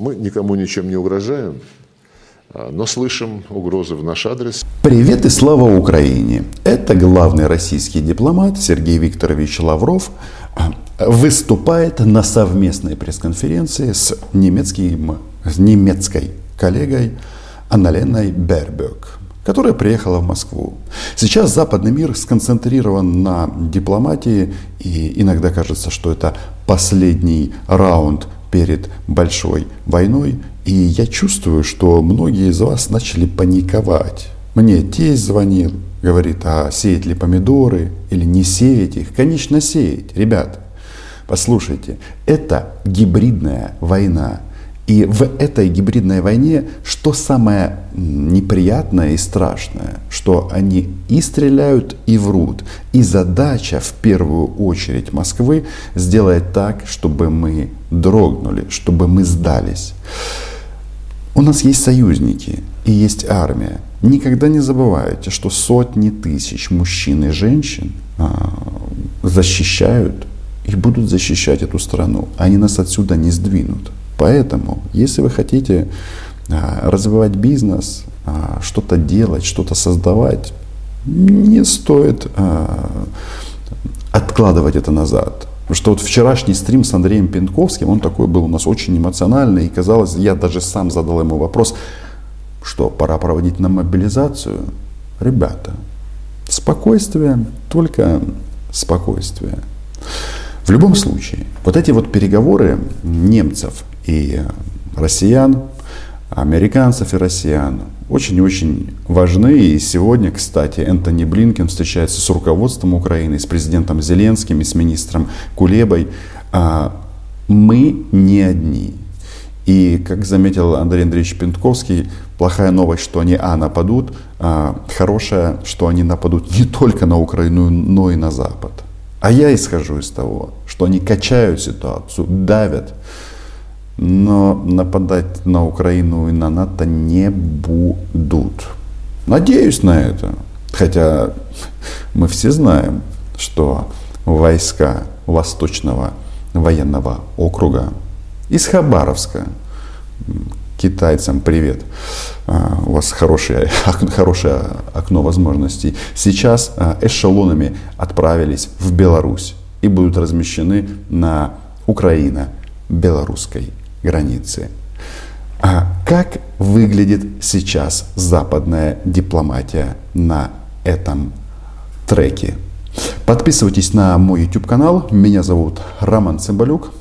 Мы никому ничем не угрожаем, а, но слышим угрозы в наш адрес. Привет и слава Украине! Это главный российский дипломат Сергей Викторович Лавров а, выступает на совместной пресс-конференции с, немецким, с немецкой коллегой Анналеной Бербек которая приехала в Москву. Сейчас западный мир сконцентрирован на дипломатии, и иногда кажется, что это последний раунд перед большой войной. И я чувствую, что многие из вас начали паниковать. Мне тесть звонил, говорит, а сеять ли помидоры или не сеять их? Конечно, сеять, ребят. Послушайте, это гибридная война. И в этой гибридной войне что самое неприятное и страшное, что они и стреляют, и врут. И задача в первую очередь Москвы сделать так, чтобы мы дрогнули, чтобы мы сдались. У нас есть союзники и есть армия. Никогда не забывайте, что сотни тысяч мужчин и женщин а, защищают и будут защищать эту страну. Они нас отсюда не сдвинут. Поэтому, если вы хотите а, развивать бизнес, а, что-то делать, что-то создавать, не стоит а, откладывать это назад. Потому что вот вчерашний стрим с Андреем Пентковским, он такой был у нас очень эмоциональный, и казалось, я даже сам задал ему вопрос, что пора проводить на мобилизацию. Ребята, спокойствие, только спокойствие. В любом случае, вот эти вот переговоры немцев и россиян, американцев и россиян очень-очень важны. И сегодня, кстати, Энтони Блинкен встречается с руководством Украины, с президентом Зеленским и с министром Кулебой. А мы не одни. И, как заметил Андрей Андреевич Пентковский, плохая новость, что они, а, нападут, а хорошая, что они нападут не только на Украину, но и на Запад. А я исхожу из того, что они качают ситуацию, давят, но нападать на Украину и на НАТО не будут. Надеюсь на это. Хотя мы все знаем, что войска Восточного военного округа из Хабаровска, китайцам привет, а, у вас хорошее, хорошее окно возможностей, сейчас а, эшелонами отправились в Беларусь и будут размещены на Украино-белорусской границы. А как выглядит сейчас западная дипломатия на этом треке? Подписывайтесь на мой YouTube канал. Меня зовут Роман Цымбалюк.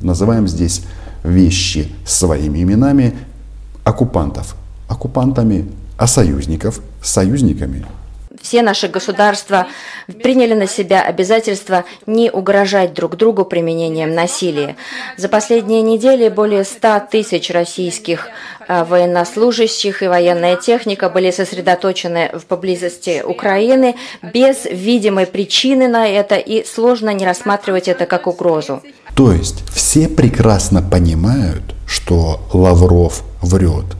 Называем здесь вещи своими именами оккупантов оккупантами, а союзников союзниками все наши государства приняли на себя обязательство не угрожать друг другу применением насилия. За последние недели более 100 тысяч российских а, военнослужащих и военная техника были сосредоточены в поблизости Украины без видимой причины на это, и сложно не рассматривать это как угрозу. То есть все прекрасно понимают, что Лавров врет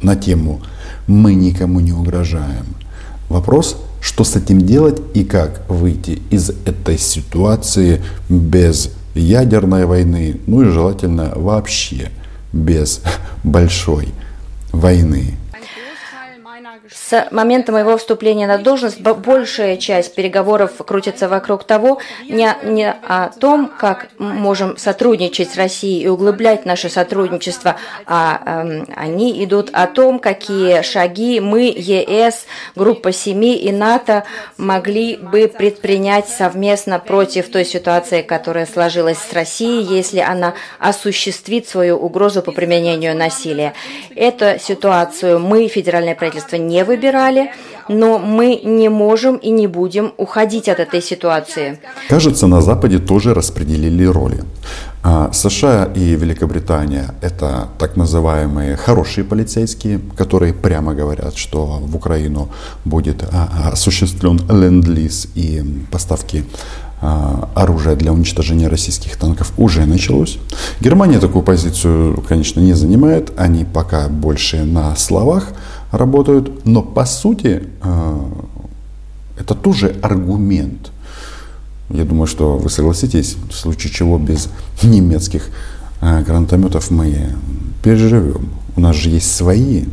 на тему «мы никому не угрожаем», Вопрос, что с этим делать и как выйти из этой ситуации без ядерной войны, ну и желательно вообще без большой войны. С момента моего вступления на должность большая часть переговоров крутится вокруг того, не, не о том, как можем сотрудничать с Россией и углублять наше сотрудничество, а э, они идут о том, какие шаги мы, ЕС, Группа Семи и НАТО могли бы предпринять совместно против той ситуации, которая сложилась с Россией, если она осуществит свою угрозу по применению насилия. Эту ситуацию мы, федеральное правительство, не выбирали, но мы не можем и не будем уходить от этой ситуации. Кажется, на Западе тоже распределили роли. А, США и Великобритания – это так называемые хорошие полицейские, которые прямо говорят, что в Украину будет а, а, осуществлен ленд-лиз и поставки оружия для уничтожения российских танков уже началось. Германия такую позицию, конечно, не занимает. Они пока больше на словах работают, но по сути э, это тоже аргумент. Я думаю, что вы согласитесь, в случае чего без немецких э, гранатометов мы переживем. У нас же есть свои,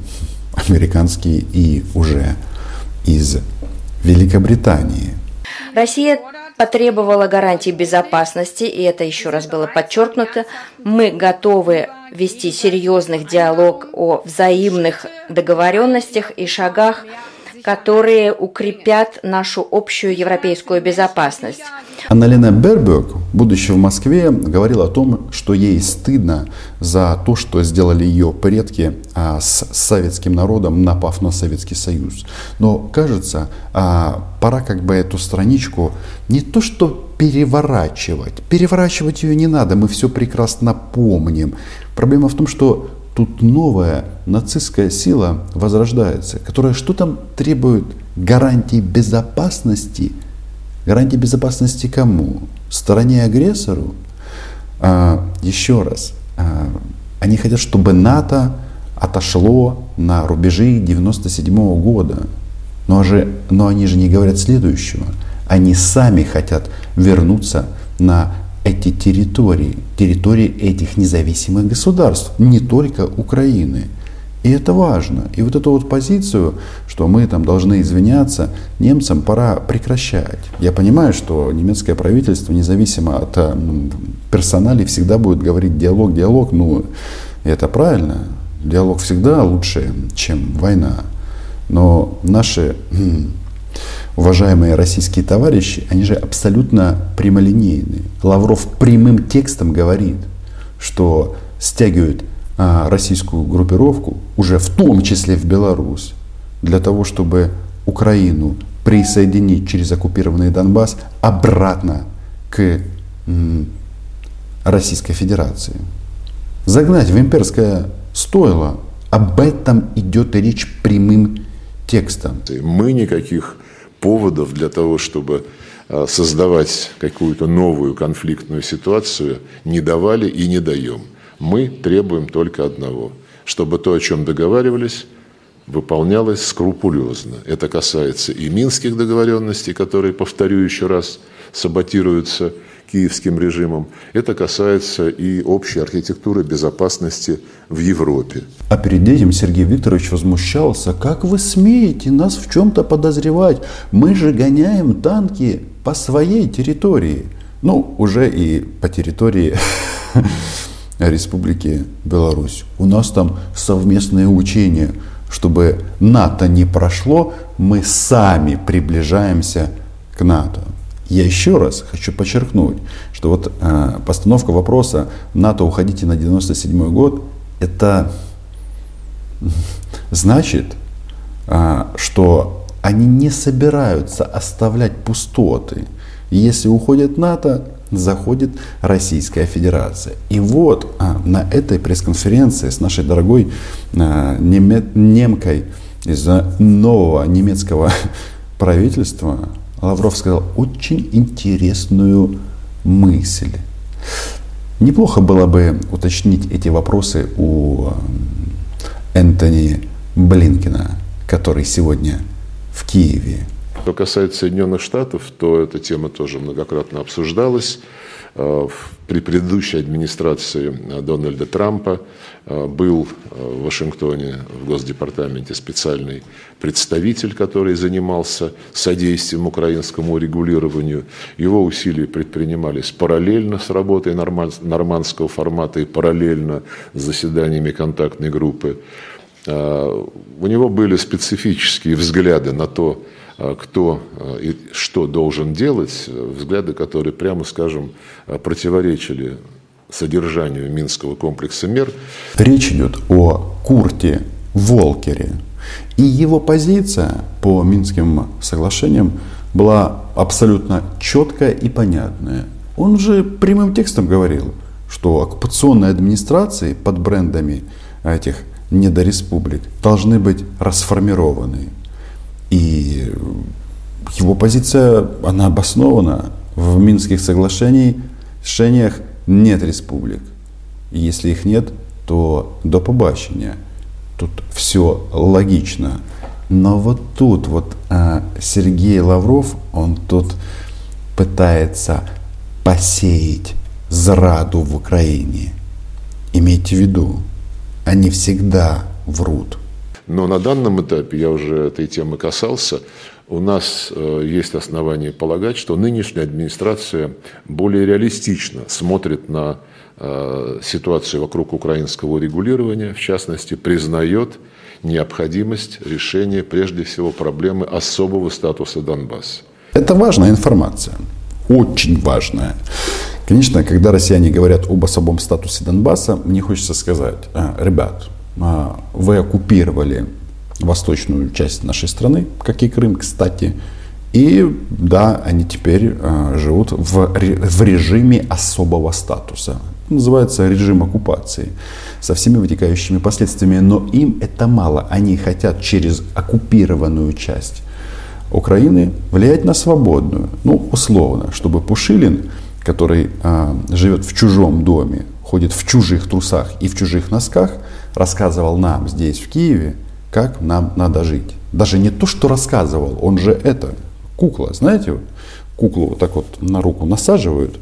американские и уже из Великобритании. Россия потребовала гарантий безопасности, и это еще раз было подчеркнуто. Мы готовы вести серьезный диалог о взаимных договоренностях и шагах которые укрепят нашу общую европейскую безопасность. Анналена Бербек, будучи в Москве, говорила о том, что ей стыдно за то, что сделали ее предки а, с советским народом, напав на Советский Союз. Но кажется, а, пора как бы эту страничку не то что переворачивать. Переворачивать ее не надо, мы все прекрасно помним. Проблема в том, что тут новая нацистская сила возрождается, которая что там требует гарантии безопасности. Гарантии безопасности кому? Стороне агрессору? А, еще раз, а, они хотят, чтобы НАТО отошло на рубежи 97 -го года. Но, же, но они же не говорят следующего. Они сами хотят вернуться на эти территории, территории этих независимых государств, не только Украины. И это важно. И вот эту вот позицию, что мы там должны извиняться, немцам пора прекращать. Я понимаю, что немецкое правительство, независимо от персоналей, всегда будет говорить диалог, диалог. Ну, это правильно. Диалог всегда лучше, чем война. Но наши уважаемые российские товарищи, они же абсолютно прямолинейные. Лавров прямым текстом говорит, что стягивают а, российскую группировку, уже в том числе в Беларусь, для того, чтобы Украину присоединить через оккупированный Донбасс обратно к м, Российской Федерации. Загнать в имперское стоило. Об этом идет речь прямым текстом. Мы никаких поводов для того, чтобы а, создавать какую-то новую конфликтную ситуацию, не давали и не даем. Мы требуем только одного, чтобы то, о чем договаривались, выполнялось скрупулезно. Это касается и минских договоренностей, которые, повторю еще раз, саботируются киевским режимом. Это касается и общей архитектуры безопасности в Европе. А перед этим Сергей Викторович возмущался, как вы смеете нас в чем-то подозревать? Мы же гоняем танки по своей территории. Ну, уже и по территории Республики Беларусь. У нас там совместные учения. Чтобы НАТО не прошло, мы сами приближаемся к НАТО. Я еще раз хочу подчеркнуть, что вот э, постановка вопроса НАТО уходите на 97 год, это значит, э, что они не собираются оставлять пустоты. Если уходит НАТО, заходит Российская Федерация. И вот а, на этой пресс-конференции с нашей дорогой а, немкой из нового немецкого правительства Лавров сказал очень интересную мысль. Неплохо было бы уточнить эти вопросы у Энтони Блинкина, который сегодня в Киеве. Что касается Соединенных Штатов, то эта тема тоже многократно обсуждалась. Э, при предыдущей администрации Дональда Трампа э, был э, в Вашингтоне в Госдепартаменте специальный представитель, который занимался содействием украинскому регулированию. Его усилия предпринимались параллельно с работой нормандского формата и параллельно с заседаниями контактной группы. У него были специфические взгляды на то, кто и что должен делать, взгляды, которые, прямо скажем, противоречили содержанию Минского комплекса мер. Речь идет о Курте Волкере. И его позиция по Минским соглашениям была абсолютно четкая и понятная. Он же прямым текстом говорил, что оккупационные администрации под брендами этих недореспублик должны быть расформированы. И его позиция, она обоснована. В Минских соглашениях нет республик. И если их нет, то до побачення. Тут все логично. Но вот тут вот а, Сергей Лавров, он тут пытается посеять зраду в Украине. Имейте в виду, Они всегда врут. Но на данном этапе, я уже этой темы касался, у нас э, есть основания полагать, что нынешняя администрация более реалистично смотрит на э, ситуацию вокруг украинского регулирования, в частности, признает необходимость решения прежде всего проблемы особого статуса Донбасса. Это важная информация, очень важная. Конечно, когда россияне говорят об особом статусе Донбасса, мне хочется сказать, «А, ребят, а, вы оккупировали восточную часть нашей страны, как и Крым, кстати, и да, они теперь э, живут в, в режиме особого статуса. Называется режим оккупации со всеми вытекающими последствиями. Но им это мало. Они хотят через оккупированную часть Украины влиять на свободную. Ну, условно, чтобы Пушилин, который э, живет в чужом доме, ходит в чужих трусах и в чужих носках, рассказывал нам здесь, в Киеве, как нам надо жить. Даже не то, что рассказывал, он же это, кукла, знаете, куклу вот так вот на руку насаживают,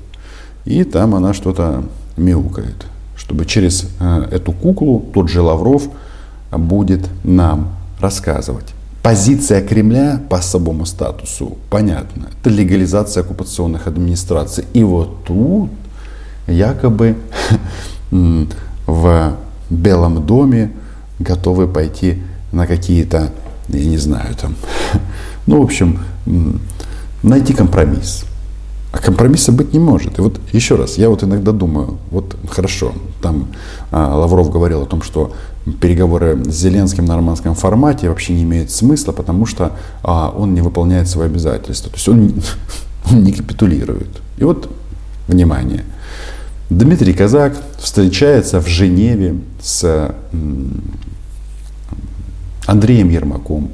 и там она что-то мяукает, чтобы через э, эту куклу тот же Лавров будет нам рассказывать. Позиция Кремля по особому статусу понятна. Это легализация оккупационных администраций. И вот тут якобы в Белом доме готовы пойти на какие-то, я не знаю, там, ну, в общем, найти компромисс. А компромисса быть не может. И вот еще раз, я вот иногда думаю, вот хорошо, там а, Лавров говорил о том, что переговоры с Зеленским в нормандском формате вообще не имеют смысла, потому что а, он не выполняет свои обязательства. То есть он, не капитулирует. И вот, внимание, Дмитрий Казак встречается в Женеве с Андреем Ермаком,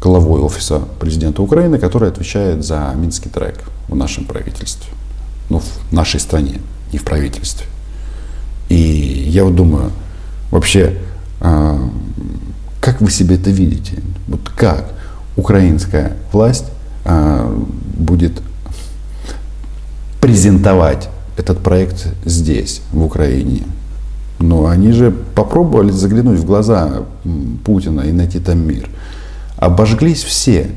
главой офиса президента Украины, который отвечает за Минский трек в нашем правительстве. Ну, в нашей стране, не в правительстве. И я вот думаю, вообще, а, как вы себе это видите? Вот как украинская власть а, будет презентовать этот проект здесь, в Украине? Но они же попробовали заглянуть в глаза Путина и найти там мир. Обожглись все.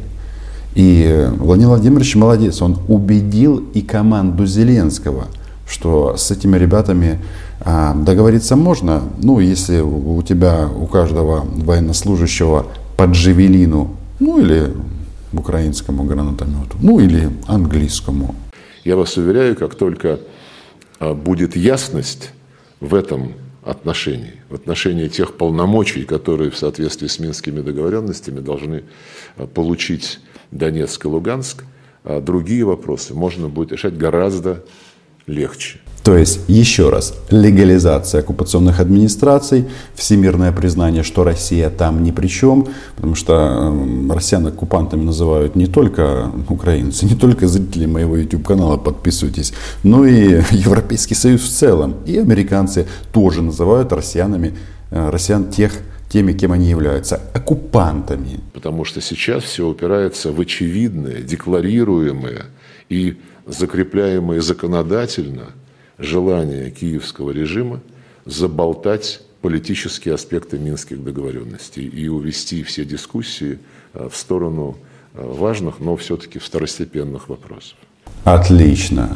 И Владимир Владимирович молодец, он убедил и команду Зеленского, что с этими ребятами а, договориться можно, ну, если у тебя, у каждого военнослужащего под Джавелину, ну, или украинскому гранатомету, ну, или английскому. Я вас уверяю, как только а, будет ясность в этом отношений, в отношении тех полномочий, которые в соответствии с минскими договоренностями должны э, получить Донецк и Луганск, а другие вопросы можно будет решать гораздо легче. То есть, еще раз, легализация оккупационных администраций, всемирное признание, что Россия там ни при чем, потому что эм, россиян оккупантами называют не только украинцы, не только зрители моего YouTube-канала, подписывайтесь, но и Европейский Союз в целом. И американцы тоже называют россиянами, э, россиян тех, теми, кем они являются, оккупантами. Потому что сейчас все упирается в очевидное, декларируемое и закрепляемое законодательно – желание киевского режима заболтать политические аспекты минских договоренностей и увести все дискуссии э, в сторону э, важных, но все-таки второстепенных вопросов. Отлично.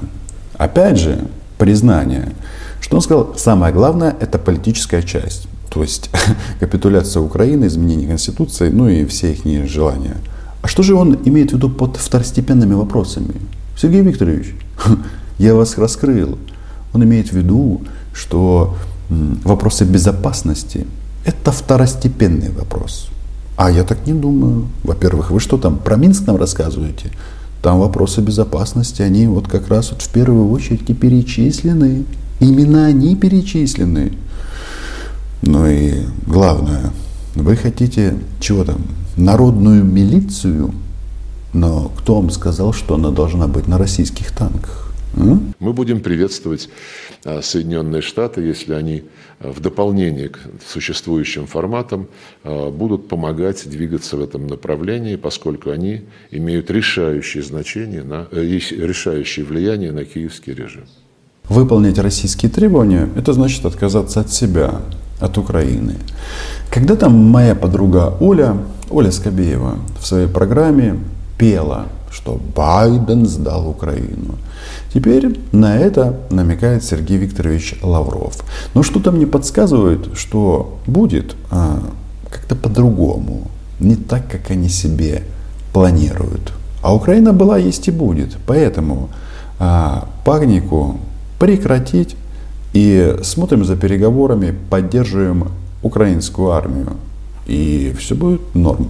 Опять же, признание. Что он сказал? Самое главное – это политическая часть. То есть капитуляция Украины, изменение Конституции, ну и все их желания. А что же он имеет в виду под второстепенными вопросами? Сергей Викторович, я вас раскрыл. Он имеет в виду, что вопросы безопасности – это второстепенный вопрос. А я так не думаю. Во-первых, вы что там про Минск нам рассказываете? Там вопросы безопасности, они вот как раз вот в первую очередь и перечислены. Именно они перечислены. Ну и главное, вы хотите чего там? Народную милицию? Но кто вам сказал, что она должна быть на российских танках? Мы будем приветствовать а, Соединенные Штаты, если они а, в дополнение к существующим форматам а, будут помогать двигаться в этом направлении, поскольку они имеют решающее значение, на, э, решающее влияние на киевский режим. Выполнить российские требования – это значит отказаться от себя, от Украины. Когда-то моя подруга Оля, Оля Скобеева в своей программе пела, что Байден сдал Украину. Теперь на это намекает Сергей Викторович Лавров. Но что-то мне подсказывает, что будет а, как-то по-другому, не так, как они себе планируют. А Украина была, есть и будет. Поэтому а, панику прекратить и смотрим за переговорами, поддерживаем украинскую армию. И все будет норм.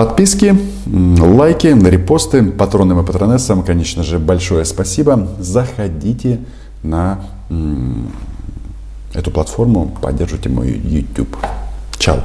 Подписки, лайки, репосты, патронам и патронессам, конечно же, большое спасибо. Заходите на эту платформу, поддержите мой YouTube. Чао.